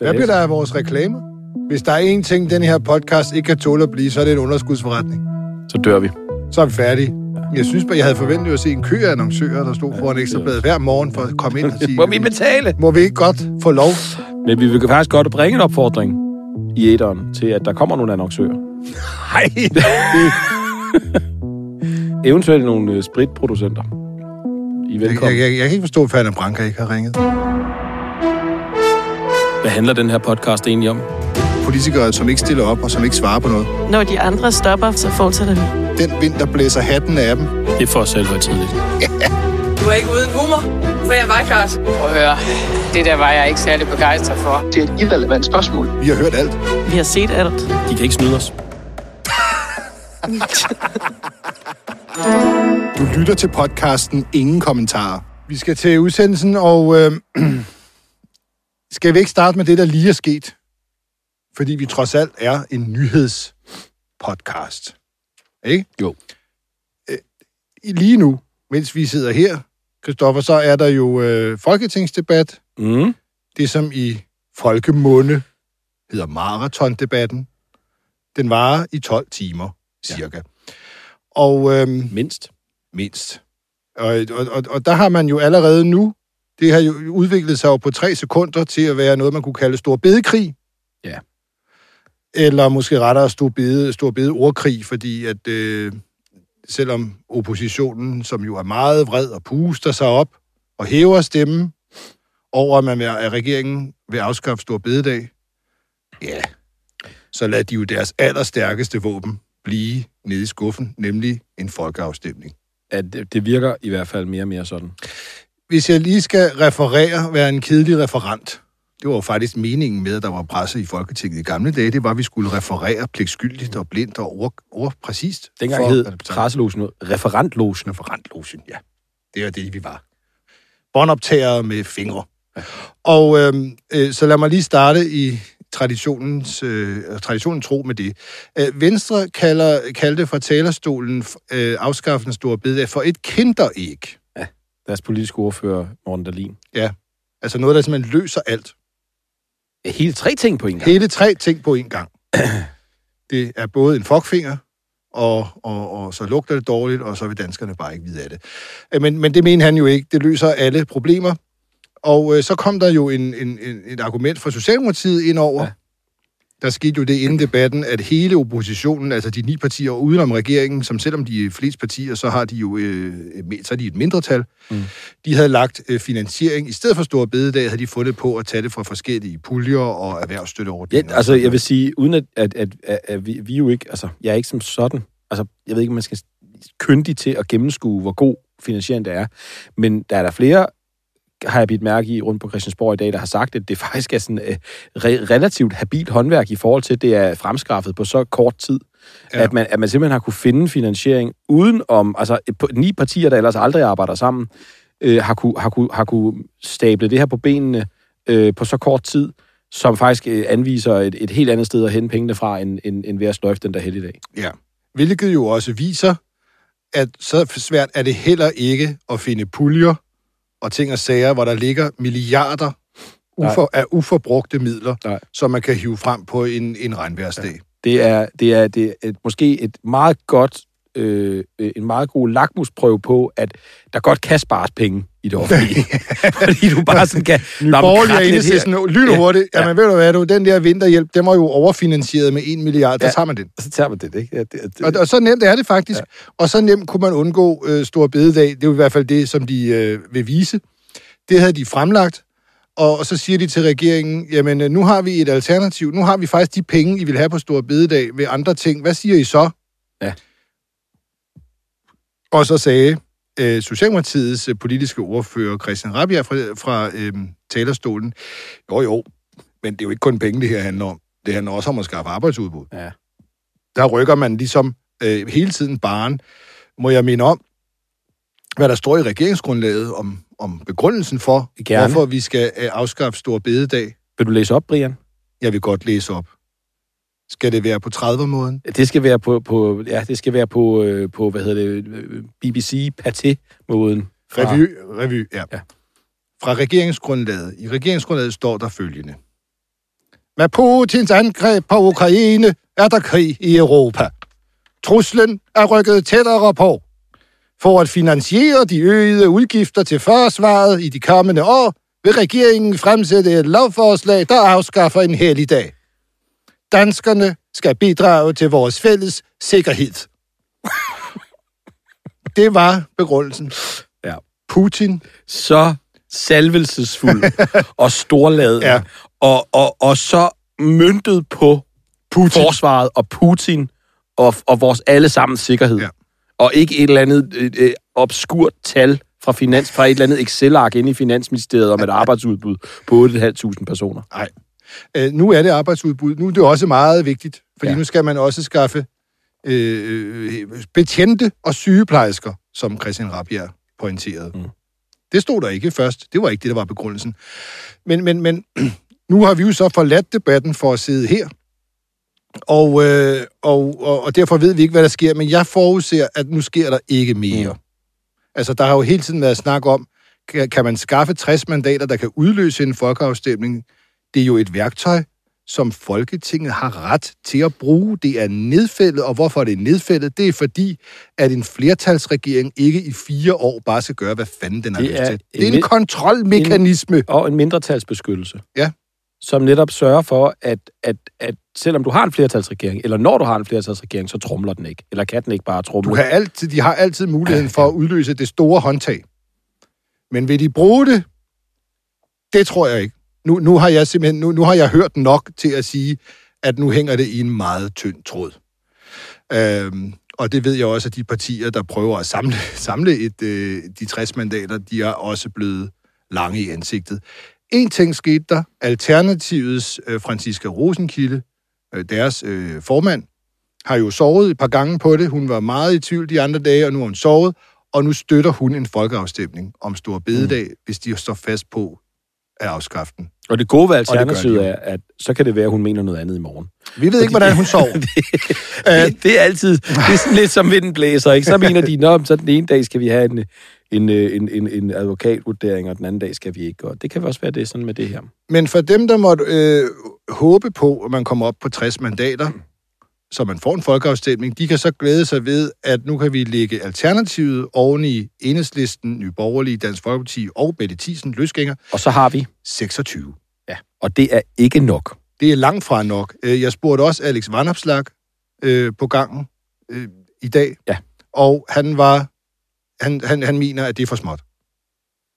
Hvad bliver der af vores reklamer? Hvis der er én ting, den her podcast ikke kan tåle at blive, så er det en underskudsforretning. Så dør vi. Så er vi færdige. Jeg synes bare, jeg havde forventet at se en kø af annoncører, der stod foran Ekstrabladet hver morgen for at komme ind og sige, Må vi betale? må vi ikke godt få lov? Men vi vil faktisk godt bringe en opfordring i æderen til, at der kommer nogle annoncører. Nej, Eventuelt nogle øh, spritproducenter. I er jeg, velkommen. jeg, jeg, kan ikke forstå, at Ferne Branca ikke har ringet. Hvad handler den her podcast egentlig om? Politikere, som ikke stiller op og som ikke svarer på noget. Når de andre stopper, så fortsætter vi. Den vind, der blæser hatten af dem. Det er for os selv højtidligt. Du er ikke uden humor, for jeg var klart. Prøv at høre, det der var jeg ikke særlig begejstret for. Det er et irrelevant spørgsmål. Vi har hørt alt. Vi har set alt. De kan ikke snyde os. Du lytter til podcasten Ingen Kommentarer. Vi skal til udsendelsen, og øh, skal vi ikke starte med det, der lige er sket? Fordi vi trods alt er en nyhedspodcast. Ikke? Jo. Lige nu, mens vi sidder her, Christoffer, så er der jo øh, folketingsdebat. Mm. Det, som i folkemunde hedder maratondebatten. Den varer i 12 timer, cirka. Ja. Og øhm, Mindst. mindst. Og, og, og, og der har man jo allerede nu, det har jo udviklet sig jo på tre sekunder til at være noget, man kunne kalde stor bedekrig. Ja. Eller måske rettere stor bede, stor bede ordkrig, fordi at øh, selvom oppositionen, som jo er meget vred og puster sig op og hæver stemmen over, at, man vil, at regeringen vil afskaffe stor bededag, ja, så lad de jo deres allerstærkeste våben blive nede i skuffen, nemlig en folkeafstemning. At det, det virker i hvert fald mere og mere sådan. Hvis jeg lige skal referere, være en kedelig referent, det var jo faktisk meningen med, at der var presse i Folketinget i gamle dage, det var, at vi skulle referere pligtskyldigt og blindt og ord, ord præcist. Dengang for- hed presselogen. Referentlogen. Referentlogen, ja. Det er det, vi var. Båndoptagere med fingre. Og øhm, øh, så lad mig lige starte i traditionens, øh, traditionen tro med det. Øh, Venstre kalder, kaldte fra talerstolen øh, afskaffelsen af store bededag for et kinderæg. Deres politiske ordfører, Morten Dahlin. Altså noget, der simpelthen løser alt. Ja, Hele tre ting på en gang. Hele tre ting på en gang. Det er både en fuckfinger, og, og, og så lugter det dårligt, og så vil danskerne bare ikke vide af det. Øh, Men, men det mener han jo ikke. Det løser alle problemer. Og øh, så kom der jo en, en, en, et argument fra Socialdemokratiet ind over. Ja. Der skete jo det inden debatten, at hele oppositionen, altså de ni partier udenom regeringen, som selvom de er flest partier, så har de jo øh, så er de et mindretal, mm. de havde lagt øh, finansiering. I stedet for store bededag havde de fundet på at tage det fra forskellige puljer og erhvervsstøtteordninger. Ja, altså, jeg vil sige, uden at, at, at, at, at vi, vi jo ikke, altså, jeg er ikke som sådan, altså, jeg ved ikke, om man skal kyndig til at gennemskue, hvor god finansiering det er, men der er der flere, har jeg bidt mærke i rundt på Christiansborg i dag, der har sagt, at det faktisk er sådan uh, re- relativt habilt håndværk i forhold til, at det er fremskaffet på så kort tid, Ja. at, man, at man simpelthen har kunne finde finansiering uden om, altså ni partier, der ellers aldrig arbejder sammen, øh, har, kunne, har, kunne, har kunne stable det her på benene øh, på så kort tid, som faktisk øh, anviser et, et helt andet sted at hente pengene fra, end, end, end ved at sløjfe den der helligdag. Ja. Hvilket jo også viser, at så svært er det heller ikke at finde puljer og ting og sager, hvor der ligger milliarder ufor, af uforbrugte midler, Nej. som man kan hive frem på en, en regnværsdag. Det er, det er, det er et, måske et meget godt, øh, øh, en meget god lakmusprøve på, at der godt kan spares penge i det offentlige. Fordi du bare sådan kan... Nye borgerlige er her. sådan lynhurtigt. Ja. Ja. Jamen ved du hvad, du, den der vinterhjælp, den var jo overfinansieret med 1 milliard, der Ja. tager man den. Så tager man det, ikke? Ja, det, det, Og, og så nemt er det faktisk. Ja. Og så nemt kunne man undgå øh, stor bededag. Det er jo i hvert fald det, som de øh, vil vise. Det havde de fremlagt. Og, og så siger de til regeringen, jamen øh, nu har vi et alternativ. Nu har vi faktisk de penge, I vil have på stor bededag ved andre ting. Hvad siger I så? Ja. Og så sagde øh, Socialdemokratiets øh, politiske ordfører Christian Rabia fra, fra øh, talerstolen, jo jo, men det er jo ikke kun penge, det her handler om. Det handler også om at skaffe arbejdsudbud Ja. der rykker man ligesom øh, hele tiden baren. Må jeg minde om, hvad der står i regeringsgrundlaget om, om begrundelsen for, Gerne. hvorfor vi skal øh, afskaffe stor bededag. Vil du læse op, Brian? Jeg vil godt læse op. Skal det være på 30-måden? Det skal være på, på ja, det skal være på, øh, på hvad hedder det, øh, BBC Pathé-måden. fra- Revy, revy ja. ja. Ja. Fra regeringsgrundlaget. I regeringsgrundlaget står der følgende. Med Putins angreb på Ukraine er der krig i Europa. Truslen er rykket tættere på. For at finansiere de øgede udgifter til forsvaret i de kommende år, vil regeringen fremsætte et lovforslag, der afskaffer en helligdag. Danskerne skal bidrage til vores fælles sikkerhed. Det var begrundelsen. Ja. Putin Så salvelsesfuld og storladen. Ja. Og, og, og så myntet på Putin. forsvaret og Putin og, og vores allesammens sikkerhed. Ja. Og ikke et eller andet øh, øh, obskurt tal fra, finans, fra et eller andet Excel-ark inde i Finansministeriet om et arbejdsudbud på 8.500 personer. Nej. Øh, nu er det arbejdsudbud. Nu er det også meget vigtigt, fordi Ja. nu skal man også skaffe øh, betjente og sygeplejersker, som Christian Rabjerg pointerede. Mm. Det stod der ikke først. Det var ikke det, der var begrundelsen. Men, men, men nu har vi jo så forladt debatten for at sidde her. Og, øh, og, og, og derfor ved vi ikke, hvad der sker. Men jeg forudser, at nu sker der ikke mere. Mm. Altså, der har jo hele tiden været snak om, kan, kan man skaffe 60 mandater, der kan udløse en folkeafstemning? Det er jo et værktøj, som Folketinget har ret til at bruge. Det er nedfældet, og hvorfor er det nedfældet? Det er fordi, at en flertalsregering ikke i fire år bare skal gøre, hvad fanden den har Det lyst er til. en Det er en mi- kontrolmekanisme. Og en mindretalsbeskyttelse. Ja. Som netop sørger for, at, at, at selvom du har en flertalsregering, eller når du har en flertalsregering, så trumler den ikke. Eller kan den ikke bare trumle. Du kan altid, de har altid muligheden for at udløse det store håndtag. Men vil de bruge det? Det tror jeg ikke. Nu, nu har jeg simpelthen nu, nu har jeg hørt nok til at sige, at nu hænger det i en meget tynd tråd. Øhm, og det ved jeg også, at de partier, der prøver at samle, samle et, øh, de 60 mandater, de er også blevet lange i ansigtet. En ting skete der. Alternativets øh, Franziska Rosenkilde, øh, deres øh, formand, har jo sovet et par gange på det. Hun var meget i tvivl de andre dage, og nu har hun sovet. Og nu støtter hun en folkeafstemning om Stor Bededag, mm. hvis de står fast på at afskaffe den. Og det gode ved det alternativet er, at så kan det være, at hun mener noget andet i morgen. Vi ved ikke, hvordan hun sover. det, det er altid det er sådan lidt som vinden blæser, ikke? Så mener de, Nå, så den ene dag skal vi have en, en, en, en, en advokatvurdering, og den anden dag skal vi ikke. Og det kan også være det er sådan med det her. Men for dem, der måtte øh, håbe på, at man kommer op på 60 mandater, så man får en folkeafstemning, de kan så glæde sig ved, at nu kan vi lægge Alternativet oven i Enhedslisten, Nye Borgerlige, Dansk Folkeparti og Mette Thiesen, løsgænger, Og så har vi, 26. ja, og det er ikke nok. Det er langt fra nok. Øh, Jeg spurgte også Alex Vanopslag øh, på gangen øh, i dag, Ja. og han var han, han, han mener, at det er for småt. Så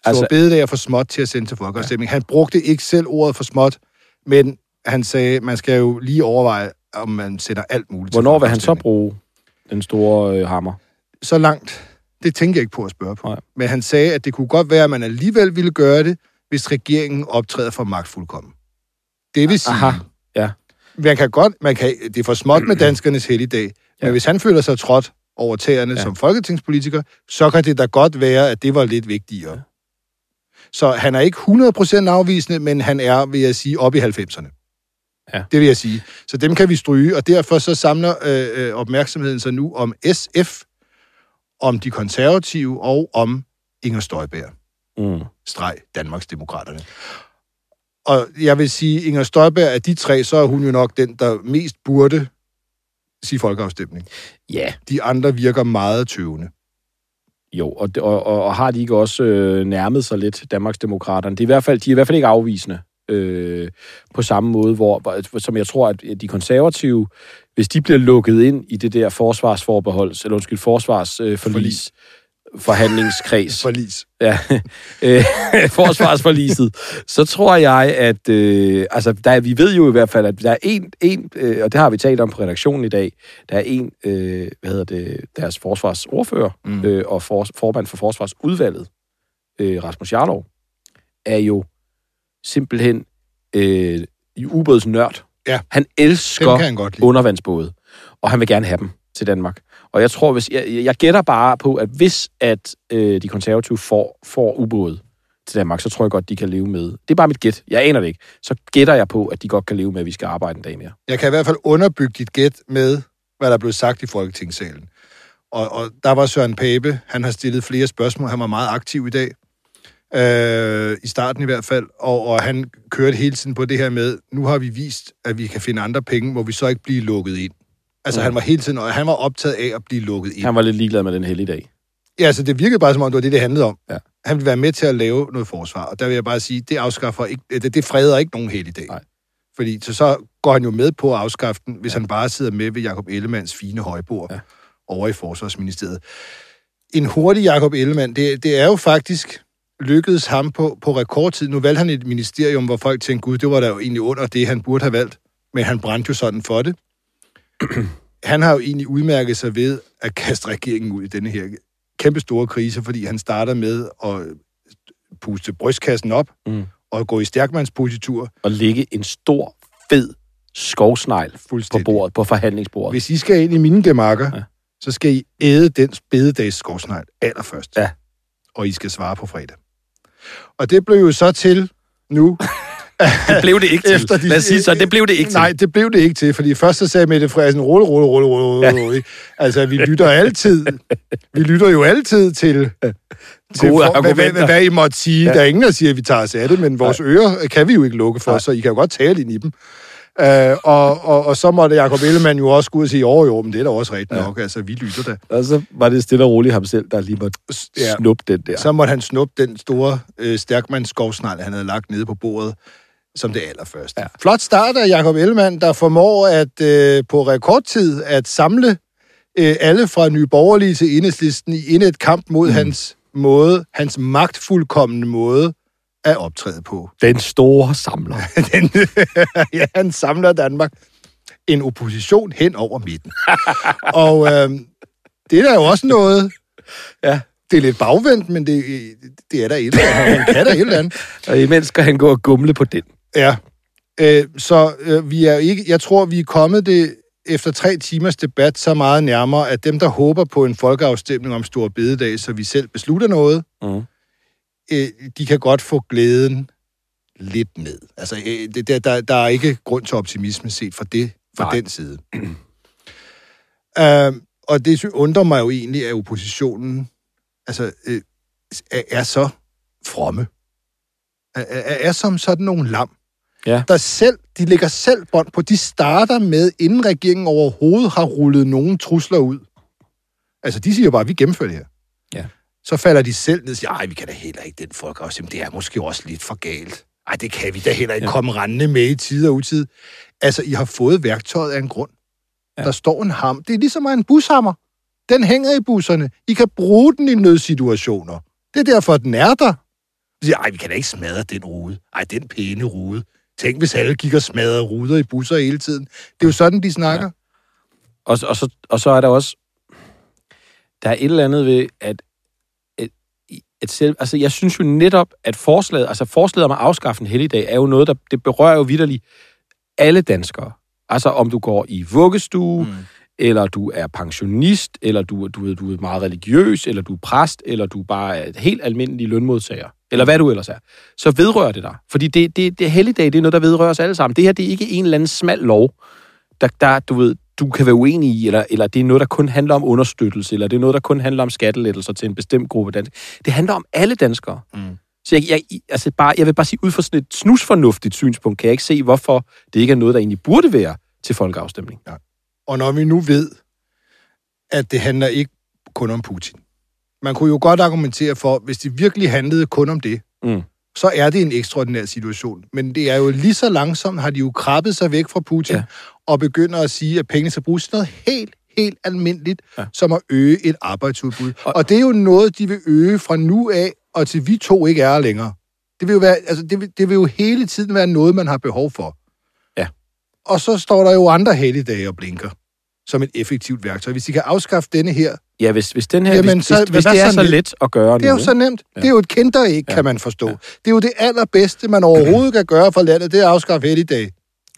Altså- altså, bededag er for småt til at sende til folkeafstemning. Ja. Han brugte ikke selv ordet for småt, men han sagde, man skal jo lige overveje, om man sætter alt muligt Hvornår vil han så bruge den store øh, hammer? Så langt, det tænker jeg ikke på at spørge på. Nej. Men han sagde, at det kunne godt være, at man alligevel ville gøre det, hvis regeringen optræder for magtfuldkommen. Det vil sige, Aha, ja. man kan godt, man kan, det er for småt med danskernes helligdag, men Ja. hvis han føler sig trådt over tæerne ja. som folketingspolitiker, så kan det da godt være, at det var lidt vigtigere. Ja. Så han er ikke 100% afvisende, men han er, vil jeg sige, oppe i 90'erne. Ja. Det vil jeg sige. Så dem kan vi stryge, og derfor så samler øh, øh, opmærksomheden sig nu om SF, om de konservative og om Inger Støjberg Mm. streg Danmarksdemokraterne. Og jeg vil sige, Inger Støjberg af de tre, så er hun jo nok den, der mest burde sige folkeafstemning. Ja, De andre virker meget tøvende. jo, og, det- og, og, og har de ikke også øh, nærmet sig lidt Danmarksdemokraterne? De er i hvert fald, de er i hvert fald ikke afvisende øh, på samme måde, hvor, som jeg tror, at de konservative, hvis de bliver lukket ind i det der forsvarsforbeholds, eller undskyld, forsvarsforlis, forhandlingskreds, Forlis. ja, øh, forsvarsforliset, så tror jeg, at øh, altså, der, er- vi ved jo i hvert fald, at der er en, en øh, og det har vi talt om på redaktionen i dag, der er en, øh, hvad hedder det, deres forsvarsordfører mm. øh, og for, formand for forsvarsudvalget, øh, Rasmus Jarlov, er jo simpelthen øh, i ubådsnørd. Ja. Han elsker han undervandsbåde, og han vil gerne have dem til Danmark. Og jeg tror, hvis jeg, jeg gætter bare på, at hvis at øh, de konservative får, får ubåde til Danmark, så tror jeg godt, de kan leve med. Det er bare mit gæt. Jeg aner det ikke. Så gætter jeg på, at de godt kan leve med, at vi skal arbejde en dag mere. Jeg kan i hvert fald underbygge dit gæt med, hvad der blev sagt i Folketingssalen. Og, og der var Søren Pape, han har stillet flere spørgsmål, han var meget aktiv i dag. Øh, I starten i hvert fald. Og, og han kørte hele tiden på det her med, nu har vi vist, at vi kan finde andre penge, må vi så ikke blive lukket ind. Altså Mm. han var hele tiden, og han var optaget af at blive lukket ind. Han var lidt ligeglad med den hellige dag. Ja, altså det virkede bare som om, det var det, det handlede om. Ja. Han ville være med til at lave noget forsvar, og der vil jeg bare sige, det afskaffer ikke, det, det freder ikke nogen helligdag. Nej. Fordi så, så går han jo med på at afskaffe den, hvis ja. han bare sidder med ved Jakob Ellemanns fine højbord Ja. ja. over i Forsvarsministeriet. En hurtig Jakob Ellemann, det, det er jo faktisk lykkedes ham på, på rekordtid. Nu valgte han et ministerium, hvor folk tænkte, gud, det var da jo egentlig under det, han burde have valgt. Men han brændte jo sådan for det. han har jo egentlig udmærket sig ved at kaste regeringen ud i denne her kæmpe store krise, fordi han starter med at puste brystkassen op Mm. og gå i stærkmandspositur Og ligge en stor, fed skovsnegl på bordet, på forhandlingsbordet. Hvis I skal ind i mine gemakker, ja. så skal I æde den bededags skovsnegl allerførst. Ja. Og I skal svare på fredag. Og det blev jo så til nu, Det blev det ikke til. Efter de- Lad os sige så, det blev det ikke til. Nej, det blev det ikke til, fordi først så sagde Mette Frederiksen, rulle, rulle, rulle, rulle, rulle, rulle. Altså, vi lytter altid, vi lytter jo altid til, til Gode for, hvad, hvad, hvad, I måtte sige. Ja. Ja. Der er ingen, der siger, at vi tager os af det, men vores ører kan vi jo ikke lukke for, Nej. så I kan jo godt tale ind i dem. Uh, og, og, og så måtte Jacob Ellemann jo også gå ud og sige, åh jo, men det er da også rigtigt Ja. nok, altså vi lytter da. Og så var det stille og roligt ham selv, der lige måtte Ja. snuppe den der. Så måtte han snuppe den store øh, stærkmandsskovsnegl, han havde lagt nede på bordet, som det allerførste. Ja. Ja. Flot start af Jacob Ellemann, der formår at øh, på rekordtid at samle øh, alle fra Nye Borgerlige til Enhedslisten i endnu et kamp mod mm. hans måde, hans magtfuldkommende måde at optræde på. Den store samler. Den, ja, han samler Danmark. En opposition hen over midten. og øh, det er da jo også noget... Ja. Det er lidt bagvendt, men det, det er der et eller andet. Han kan da et eller andet. Og imens skal han gå og gumle på den. Ja. Øh, så øh, vi er ikke, jeg tror, vi er kommet det efter tre timers debat så meget nærmere, at dem, der håber på en folkeafstemning om Stor Bededag, så vi selv beslutter noget, Mm. Øh, de kan godt få glæden lidt ned. Altså, øh, det, der, der, der er ikke grund til optimisme set fra, det, fra Nej. den side. øh, og det undrer mig jo egentlig, at oppositionen altså, øh, er, er så fromme. Er, er, er som sådan nogle lam. Ja. Der selv, de lægger selv bånd på. De starter med, inden regeringen overhovedet har rullet nogen trusler ud. Altså, de siger bare, vi gennemfører det her. Ja. Så falder de selv ned og siger, ej, vi kan da heller ikke den folk også. Jamen, det er måske også lidt for galt. Ej, det kan vi da heller ikke Ja. komme rendende med i tid og utid. Altså, I har fået værktøjet af en grund. Ja. Der står en ham. Det er ligesom en bushammer. Den hænger i busserne. I kan bruge den i nødsituationer. Det er derfor, den er der. De siger, ej, vi kan da ikke smadre den rude. Ej, den pæne rude. Tænk, hvis alle gik og smadrede ruder i busser hele tiden. Det er jo sådan, de snakker. Ja. Og, så- og, så, og så er der også... Der er et eller andet ved, at, at selv, altså jeg synes jo netop, at forslaget, altså forslaget om at afskaffe en helligdag, er jo noget, der det berører jo vidderligt alle danskere. Altså om du går i vuggestue, mm. eller du er pensionist, eller du, du, du er meget religiøs, eller du er præst, eller du bare er et helt almindelig lønmodtager, eller hvad du ellers er, så vedrører det dig. Fordi det, det, det helligdag, det er noget, der vedrører os alle sammen. Det her, det er ikke en eller anden smal lov, der, der du ved, du kan være uenig i, eller, eller det er noget, der kun handler om understøttelse, eller det er noget, der kun handler om skattelettelser til en bestemt gruppe danskere. Det handler om alle danskere. Mm. Så jeg, jeg, altså bare, jeg vil bare sige, ud fra sådan et snusfornuftigt synspunkt, kan jeg ikke se, hvorfor det ikke er noget, der egentlig burde være til folkeafstemning. Og når vi nu ved, at det handler ikke kun om Putin. Man kunne jo godt argumentere for, hvis det virkelig handlede kun om det, Mm. så er det en ekstraordinær situation. Men det er jo lige så langsomt, har de jo krabbet sig væk fra Putin, Ja. Og begynder at sige, at pengene skal bruges til noget helt, helt almindeligt, Ja. som at øge et arbejdsudbud. Og- Og, det er jo noget, de vil øge fra nu af, og til vi to ikke er længere. Det vil jo, være, altså, det vil, det vil jo hele tiden være noget, man har behov for. Ja. Og så står der jo andre helligdage og blinker som et effektivt værktøj. Hvis de kan afskaffe denne her, Ja, hvis, hvis, den her, Jamen, hvis, så- hvis, hvis det er så lidt? let at gøre det er nu, jo så nemt. Ja. Det er jo et kinderæg, Ja. kan man forstå. Ja. Det er jo det allerbedste, man overhovedet kan gøre for landet, det er at afskaffe helligdag.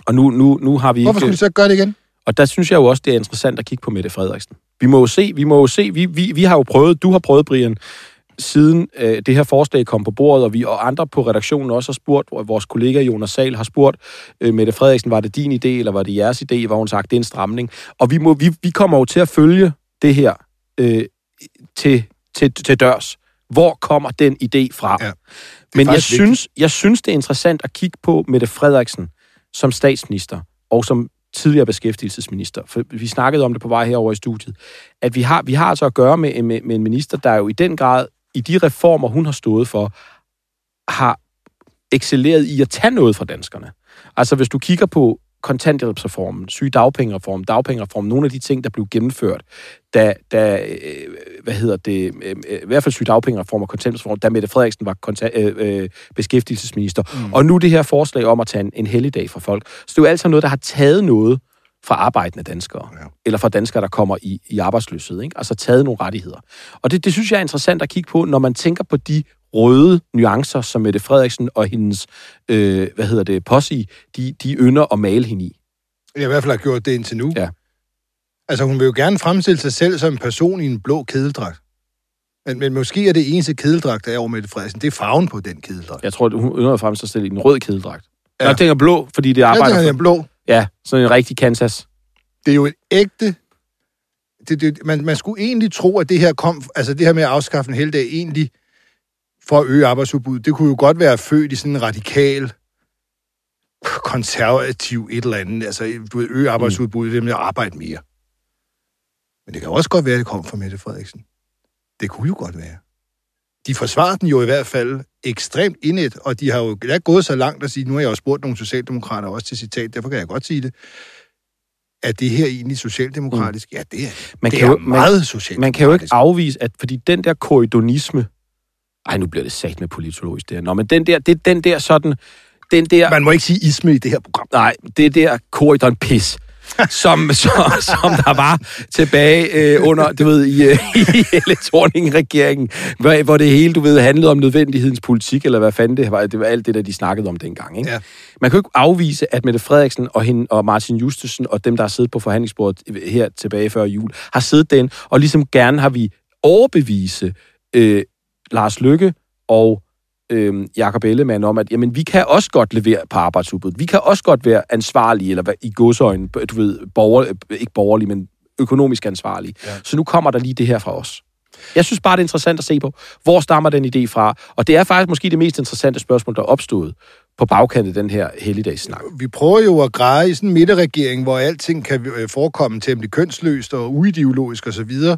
Og nu, nu, nu har vi Hvorfor ikke... skulle de så gøre det igen? Og der synes jeg jo også, det er interessant at kigge på Mette Frederiksen. Vi må jo se, vi må jo se, vi, vi, vi har jo prøvet, du har prøvet, Brian, siden øh, det her forslag kom på bordet, og vi og andre på redaktionen også har spurgt, og vores kollega Jonas Sal har spurgt, øh, Mette Frederiksen, var det din idé, eller var det jeres idé, hvor hun sagt, det er en stramning. Og vi, må, vi, vi kommer jo til at følge det her øh, til, til, til dørs, Hvor kommer den idé fra? Ja. Men jeg synes, jeg synes, det er interessant at kigge på Mette Frederiksen som statsminister og som tidligere beskæftigelsesminister. For vi snakkede om det på vej herover i studiet. At vi har, vi har altså at gøre med, med, med en minister, der jo i den grad, i de reformer, hun har stået for, har excelleret i at tage noget fra danskerne. Altså hvis du kigger på kontanthjælpsreformen, sygedagpengereformen, dagpengereformen, nogle af de ting, der blev gennemført, da, da øh, hvad hedder det, øh, øh, i hvert fald sygedagpengereform og kontanthjælpsreform, da Mette Frederiksen var konta- øh, øh, beskæftigelsesminister. Mm. Og nu det her forslag om at tage en, en helligdag fra folk. Så det er jo altid noget, der har taget noget fra arbejdende danskere, ja. eller fra danskere, der kommer i, i arbejdsløshed. Ikke? Altså taget nogle rettigheder. Og det, det synes jeg er interessant at kigge på, når man tænker på de røde nuancer, som Mette Frederiksen og hendes, øh, hvad hedder det, posse, de, de ynder at male hende i. Jeg i hvert fald har gjort det indtil nu. Ja. Altså, hun vil jo gerne fremstille sig selv som en person i en blå kedeldragt. Men, men måske er det eneste kedeldragt, der er over Mette Frederiksen. Det er farven på den kedeldragt. Jeg tror, hun ynder at fremstille sig selv i en rød kædedragt. Ja. Jeg tænker blå, fordi det arbejder... den er for, blå. ja, sådan en rigtig Kansas. Det er jo et ægte... Det, det, man, man skulle egentlig tro, at det her kom... Altså, det her med at afskaffe en heldag egentlig for at øge arbejdsudbuddet, det kunne jo godt være født i sådan en radikal konservativ et eller andet. Altså, du ved, øge arbejdsudbuddet, det med at arbejde mere. Men det kan også godt være, at det kom fra Mette Frederiksen. Det kunne jo godt være. De forsvarer den jo i hvert fald ekstremt indet, og de har jo der er gået så langt at sige, nu har jeg jo spurgt nogle socialdemokrater også til citat, derfor kan jeg godt sige det, at det her egentlig socialdemokratisk? Mm. Ja, det er, Man det kan er jo- man- meget socialdemokratisk. Man kan jo ikke afvise, at fordi den der korridonisme... Ej, nu bliver det sagt med politologisk det her. Nå, men den der, det den der sådan... Den der... Man må ikke sige isme i det her program. Nej, det der korridon-pis, som, som, som der var tilbage øh, under, du ved, i, øh, i Thorning-regeringen, hvor, hvor det hele, du ved, handlede om nødvendighedens politik, eller hvad fanden det var. Det var alt det, der de snakkede om dengang. Ikke? Ja. Man kan jo ikke afvise, at Mette Frederiksen og, hende, og Martin Justesen og dem, der har siddet på forhandlingsbordet her tilbage før jul, har siddet den, og ligesom gerne har vi overbevise øh, Lars Lykke og øh, Jakob Ellemann om, at jamen, vi kan også godt levere på arbejdsudbuddet. Vi kan også godt være ansvarlige, eller hvad- i godsøjne, du ved, borger, øh, ikke borgerlige, men økonomisk ansvarlige. Ja. Så nu kommer der lige det her fra os. Jeg synes bare, det er interessant at se på, hvor stammer den idé fra? Og det er faktisk måske det mest interessante spørgsmål, der er opstået på bagkanten af den her helligdagssnak. Vi prøver jo at greje i sådan en midterregering, hvor alting kan øh, forekomme temmelig kønsløst og uideologisk osv. Der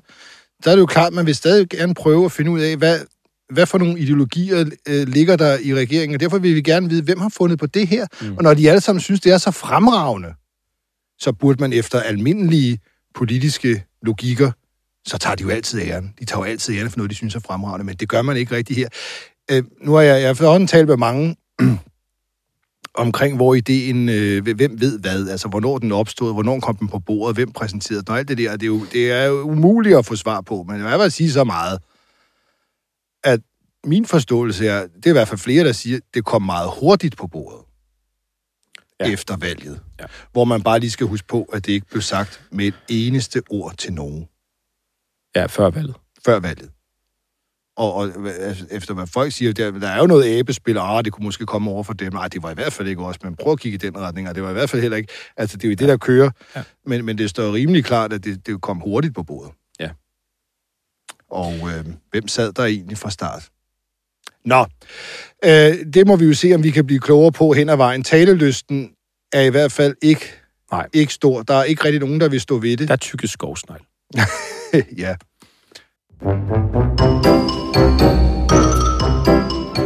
er det jo klart, at man vil stadig gerne prøve at finde ud af, hvad, hvad for nogle ideologier øh, ligger der i regeringen, og derfor vil vi gerne vide, hvem har fundet på det her. Mm. Og når de alle sammen synes, det er så fremragende, så burde man efter almindelige politiske logikker, så tager de jo altid æren. De tager jo altid æren for noget, de synes er fremragende, men det gør man ikke rigtigt her. Øh, nu har jeg, jeg har efterhånden talt med mange omkring, hvor ideen, øh, hvem ved hvad, altså hvornår den opstod, hvornår kom den på bordet, hvem præsenterede den, og alt det der, det er, jo, det er jo umuligt at få svar på, men jeg vil sige så meget, at min forståelse er, det er i hvert fald flere, der siger, det kom meget hurtigt på bordet Ja. efter valget, Ja. hvor man bare lige skal huske på, at det ikke blev sagt med et eneste ord til nogen Ja, før valget. før valget. Og, og efter hvad folk siger, der, der er jo noget æbespil, og ah, det kunne måske komme over for dem. Nej, det var i hvert fald ikke også, men prøv at kigge i den retning, og det var i hvert fald heller ikke... Altså, det er jo det, der kører. Ja. Men, men det står rimelig klart, at det, det kom hurtigt på bordet. Og øh, hvem sad der egentlig fra start? Nå, øh, det må vi jo se, om vi kan blive klogere på hen ad vejen. Talelysten er i hvert fald ikke, Nej. ikke stor. Der er ikke rigtig nogen, der vil stå ved det. Der er tykke skovsnegl. ja.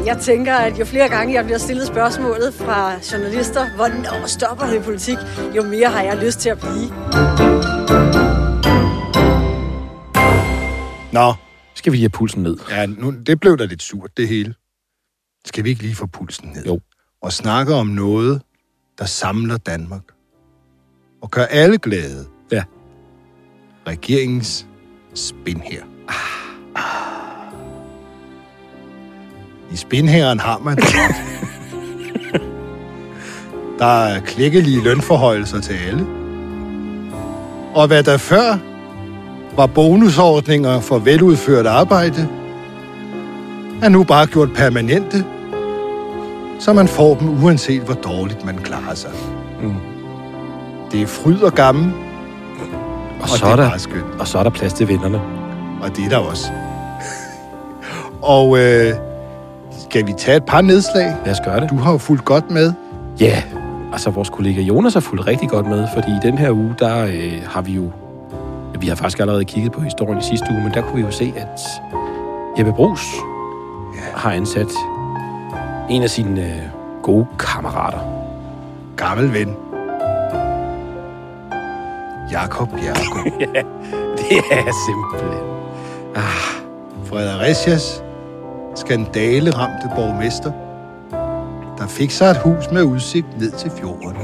Jeg tænker, at jo flere gange jeg bliver stillet spørgsmålet fra journalister, hvornår stopper det i politik, jo mere har jeg lyst til at blive. Nå, Skal vi lige have pulsen ned? Ja, nu, det blev da lidt surt, det hele. Skal vi ikke lige få pulsen ned? Jo. Og snakke om noget, der samler Danmark. Og gør alle glade. Ja. Regeringens spin her. I spinhæren har man Der er klikkelige lønforhøjelser til alle. Og hvad der før var bonusordninger for veludført arbejde, er nu bare gjort permanente, så man får dem uanset hvor dårligt man klarer sig. Mm. Det er fryd og gammel, Og, og så det er er der, skønt. og så er der plads til vinderne. Og det er der også. Og øh, skal vi tage et par nedslag? Lad os gøre det. Du har jo fulgt godt med. Ja, altså vores kollega Jonas har fulgt rigtig godt med, fordi i den her uge, der øh, har vi jo... Vi har faktisk allerede kigget på historien i sidste uge, men der kunne vi jo se, at Jeppe Brugs ja. har ansat en af sine øh, gode kammerater. Gammel ven. Jakob Bjergo. Det er simpelthen... Ah, Fredericias skandaleramte borgmester, der fik sig et hus med udsigt ned til fjorden.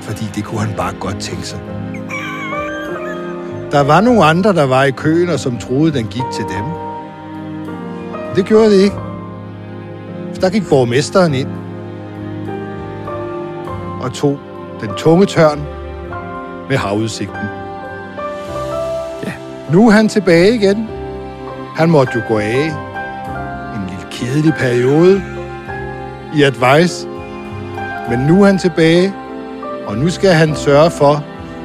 Fordi det kunne han bare godt tænke sig. Der var nogle andre, der var i køen, og som troede, den gik til dem. Det gjorde det ikke. For der gik borgmesteren ind og tog den tunge tørn med havudsigten. Ja. Nu er han tilbage igen. Han måtte jo gå af en lille kedelig periode i Advice. Men nu er han tilbage, og nu skal han sørge for,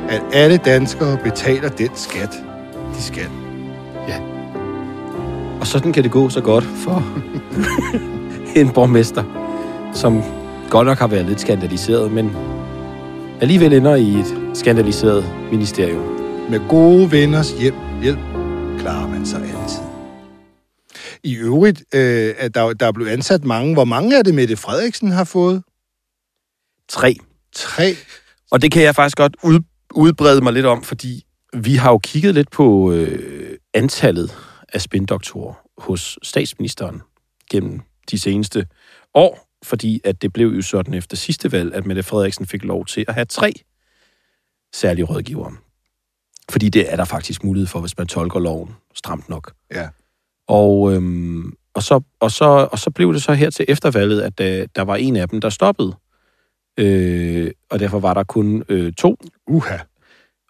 at alle danskere betaler den skat, de skal. og sådan kan det gå så godt for en borgmester, som godt nok har været lidt skandaliseret, men alligevel ender i et skandaliseret ministerium. Med gode venners hjælp, hjælp klarer man sig altid. I øvrigt, øh, at der, der er blevet ansat mange. Hvor mange er det, Mette Frederiksen har fået? Tre. Tre. Og det kan jeg faktisk godt ud, udbrede mig lidt om, fordi vi har jo kigget lidt på øh, antallet af spindoktorer hos statsministeren gennem de seneste år, fordi at det blev jo sådan efter sidste valg, at Mette Frederiksen fik lov til at have tre særlige rådgivere. Fordi det er der faktisk mulighed for, hvis man tolker loven stramt nok. Ja. Og, øhm, og, så, og, så, og så blev det så her til eftervalget, at der, der var en af dem, der stoppede. Øh, og derfor var der kun øh, to. Uha.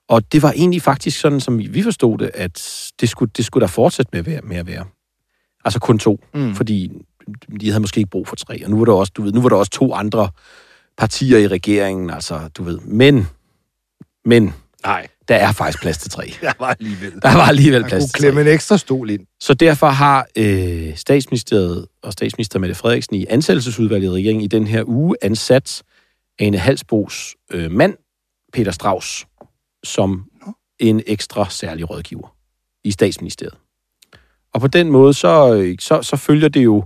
Og det var egentlig faktisk sådan, som vi forstod det, at det skulle, det skulle der fortsætte med at være. Med at være. Altså kun to, Mm. fordi de havde måske ikke brug for tre. Og nu var der også, du ved, nu var der også to andre partier i regeringen, altså, du ved. Men, men, Nej, der er faktisk plads til tre. jeg var alligevel. Der var alligevel plads til tre. klemme en ekstra stol ind. Så derfor har øh, statsministeriet og statsminister Mette Frederiksen i ansættelsesudvalget i regeringen i den her uge ansat Ane Halsbos øh, mand, Peter Strauss, som en ekstra særlig rådgiver i statsministeriet. Og på den måde, så, øh, så, så følger det jo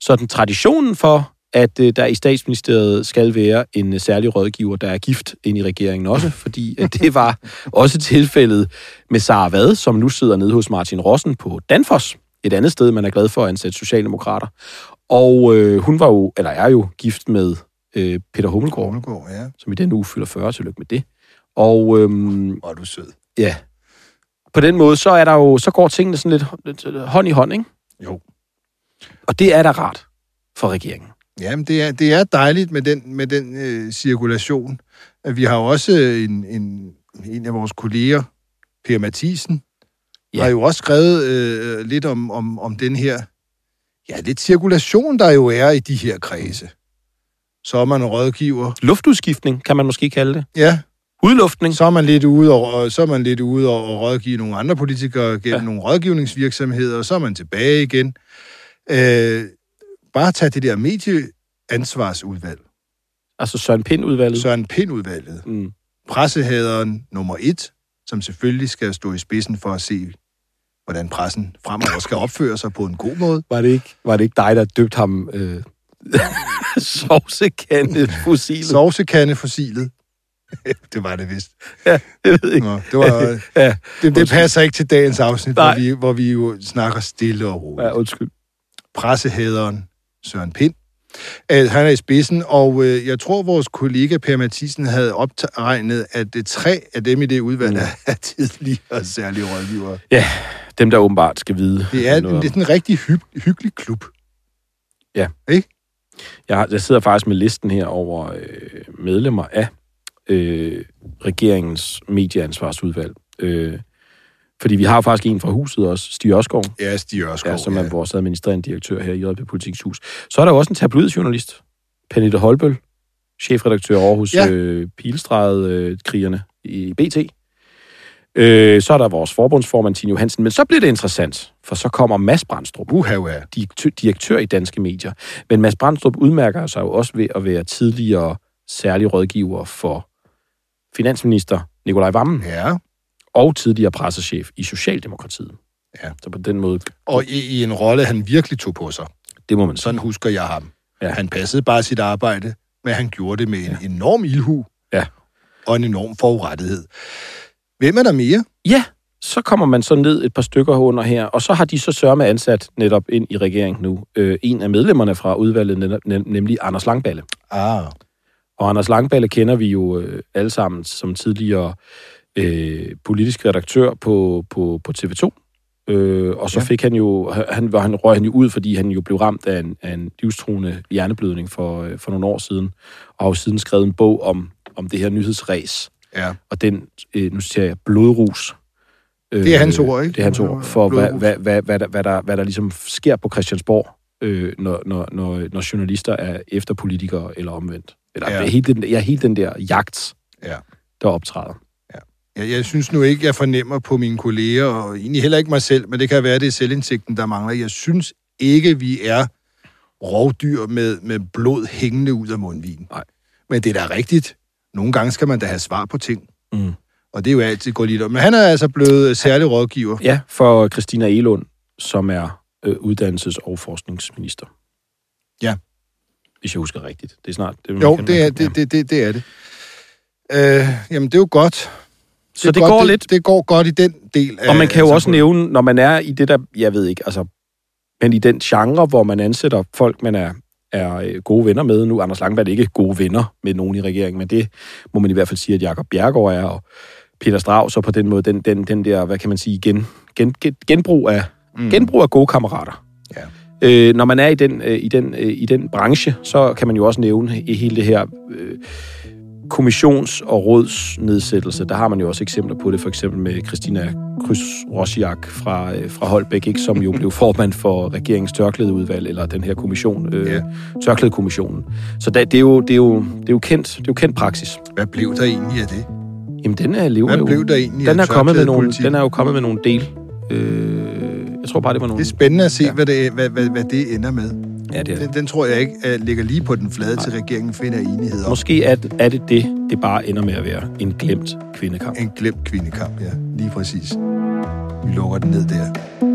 sådan traditionen for, at øh, der i statsministeriet skal være en øh, særlig rådgiver, der er gift ind i regeringen også, fordi at det var også tilfældet med Sara Vad, som nu sidder nede hos Martin Rossen på Danfoss, et andet sted, man er glad for at ansætte socialdemokrater. Og øh, hun var jo, eller er jo gift med øh, Peter Hummelgaard, Kronegård, ja. som i den uge fylder 40, tillykke med det. Og øhm, Hvor er du sød. ja, på den måde, så er der jo, så går tingene sådan lidt, lidt hånd i hånd, ikke? Jo. Og det er da rart for regeringen. Jamen, det er, det er dejligt med den, med den øh, cirkulation. At Vi har jo også en, en, en af vores kolleger, Per Mathisen. Ja. har jo også skrevet øh, lidt om, om, om den her, ja, lidt cirkulation, der jo er i de her kredse. Så er man rådgiver. Luftudskiftning, kan man måske kalde det. Ja, Udluftning. så er man lidt ude og, så er man lidt ude og, og rådgive nogle andre politikere gennem. Ja. nogle rådgivningsvirksomheder, og så er man tilbage igen. Øh, bare tag det der medieansvarsudvalg. Altså Søren Pind-udvalget. Søren Pind-udvalget. Mm. Pressehaderen nummer et, som selvfølgelig skal stå i spidsen for at se, hvordan pressen fremover skal opføre sig på en god måde. Var det ikke, var det ikke dig, der døbte ham øh, sovsekande fossilet? Sovsekandefossilet. det var det vist. Ja, jeg ved ikke. Nå, det, var, Ja, det, det passer ikke til dagens afsnit, Nej. hvor vi, hvor vi jo snakker stille og roligt. ja undskyld. pressehæderen Søren Pind. Øh, Han er i spidsen, og øh, jeg tror, vores kollega Per Mathisen havde opregnet, at det tre af dem i det udvalg Mm. er tidligere særlige rådgivere. Ja, dem der åbenbart skal vide. Det er, det er sådan en rigtig hy- hyggelig klub. Jeg, har, jeg sidder faktisk med listen her over øh, medlemmer af øh, regeringens medieansvarsudvalg. Øh, fordi vi har faktisk en fra huset også, Stig Ørskov, Ja, Stig Ørskov. ja, som er vores administrerende direktør her i JP Politikens Hus. Så er der også en tabloidjournalist, Pernille Holbøl, chefredaktør hos Ja. ja. øh, Pilestræde-krigerne i BT. Øh, så er der vores forbundsformand, Tine Johansen. Men så bliver det interessant, For så kommer Mads Brandstrup, Uha, uha. direktør, i danske medier. Men Mads Brandstrup udmærker sig jo også ved at være tidligere særlig rådgiver for finansminister Nikolaj Vammen Ja, og tidligere pressechef i Socialdemokratiet. Ja. Så på den måde, og i, i en rolle, han virkelig tog på sig. det må man sige. Sådan husker jeg ham. Ja. Ja. Han passede bare sit arbejde, men han gjorde det med en ja. enorm ilhu Ja. og en enorm forurettighed. Hvem er der mere? Ja, så kommer man så ned et par stykker under her, og så har de så sørme ansat netop ind i regeringen nu. Øh, en af medlemmerne fra udvalget, nem- nemlig Anders Langballe. Ah, Og Anders Langballe kender vi jo øh, alle sammen som tidligere øh, politisk redaktør på, på, på TV2. Øh, og så Ja. fik han jo, han, var, han røg han jo ud, fordi han jo blev ramt af en, af en livstruende hjerneblødning for, øh, for nogle år siden, og har jo siden skrevet en bog om, om det her nyhedsræs, ja. og den, øh, nu siger jeg, blodrus. Øh, Det er hans ord, ikke? Det er hans ord, for hvad, hvad, hvad, hvad, der, hvad, der, hvad der ligesom sker på Christiansborg, øh, når, når, når, når journalister er efter politikere eller omvendt. Eller Ja. ja. helt, den, ja, helt den der jagt, Ja. der optræder. Jeg, jeg synes nu ikke, jeg fornemmer på mine kolleger, og egentlig heller ikke mig selv, men det kan være, det er selvindsigten, der mangler. Jeg synes ikke, vi er rovdyr med, med blod hængende ud af mundvinen. Nej. Men det er da rigtigt. Nogle gange skal man da have svar på ting. Mm. Og det er jo altid godt lidt om. Men han er altså blevet særlig rådgiver. Ja, for Christina Elund, som er øh, uddannelses- og forskningsminister. Ja. Hvis jeg husker rigtigt. Det er snart... Det, Jo, det er det, det, det, det, er det. Øh, jamen, det er jo godt. Så er det godt, går det, lidt. Det går godt i den del af... Og man kan jo også nævne, når man er i det der, jeg ved ikke, altså, men i den genre, hvor man ansætter folk, man er, er øh, gode venner med. Nu er Anders Langberg ikke gode venner med nogen i regeringen, men det må man i hvert fald sige, at Jakob Bjergård er, og Peter Strauss, og på den måde, den, den, den der, hvad kan man sige, gen, gen, gen, genbrug, af, mm. genbrug af gode kammerater. Ja. Øh, når man er i den, øh, i, den, øh, i den branche, så kan man jo også nævne i hele det her øh, kommissions- og rådsnedsættelse. Der har man jo også eksempler på det, for eksempel med Christina Kryds Rosiak fra, øh, fra Holbæk, ikke, som jo blev formand for regeringens tørklædeudvalg, eller den her kommission, øh, Ja. tørklædekommissionen. Så da, det, er jo, det, er jo, det, er jo kendt, det er jo kendt praksis. Hvad blev der egentlig af det? Jamen, den er lever Hvad jo. blev der egentlig den er, kommet med nogle, den er jo kommet med nogle del. Øh, jeg tror bare, det var nogle... Det er spændende at se, Ja. hvad, det, hvad, hvad, hvad det ender med. Ja, det er Den, den tror jeg ikke uh, ligger lige på den flade, til regeringen finder enighed om. Måske er, er det det, det bare ender med at være en glemt kvindekamp. En glemt kvindekamp, ja. Lige præcis. Vi lukker den ned der.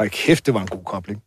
Ej, kæft, det var en god kobling.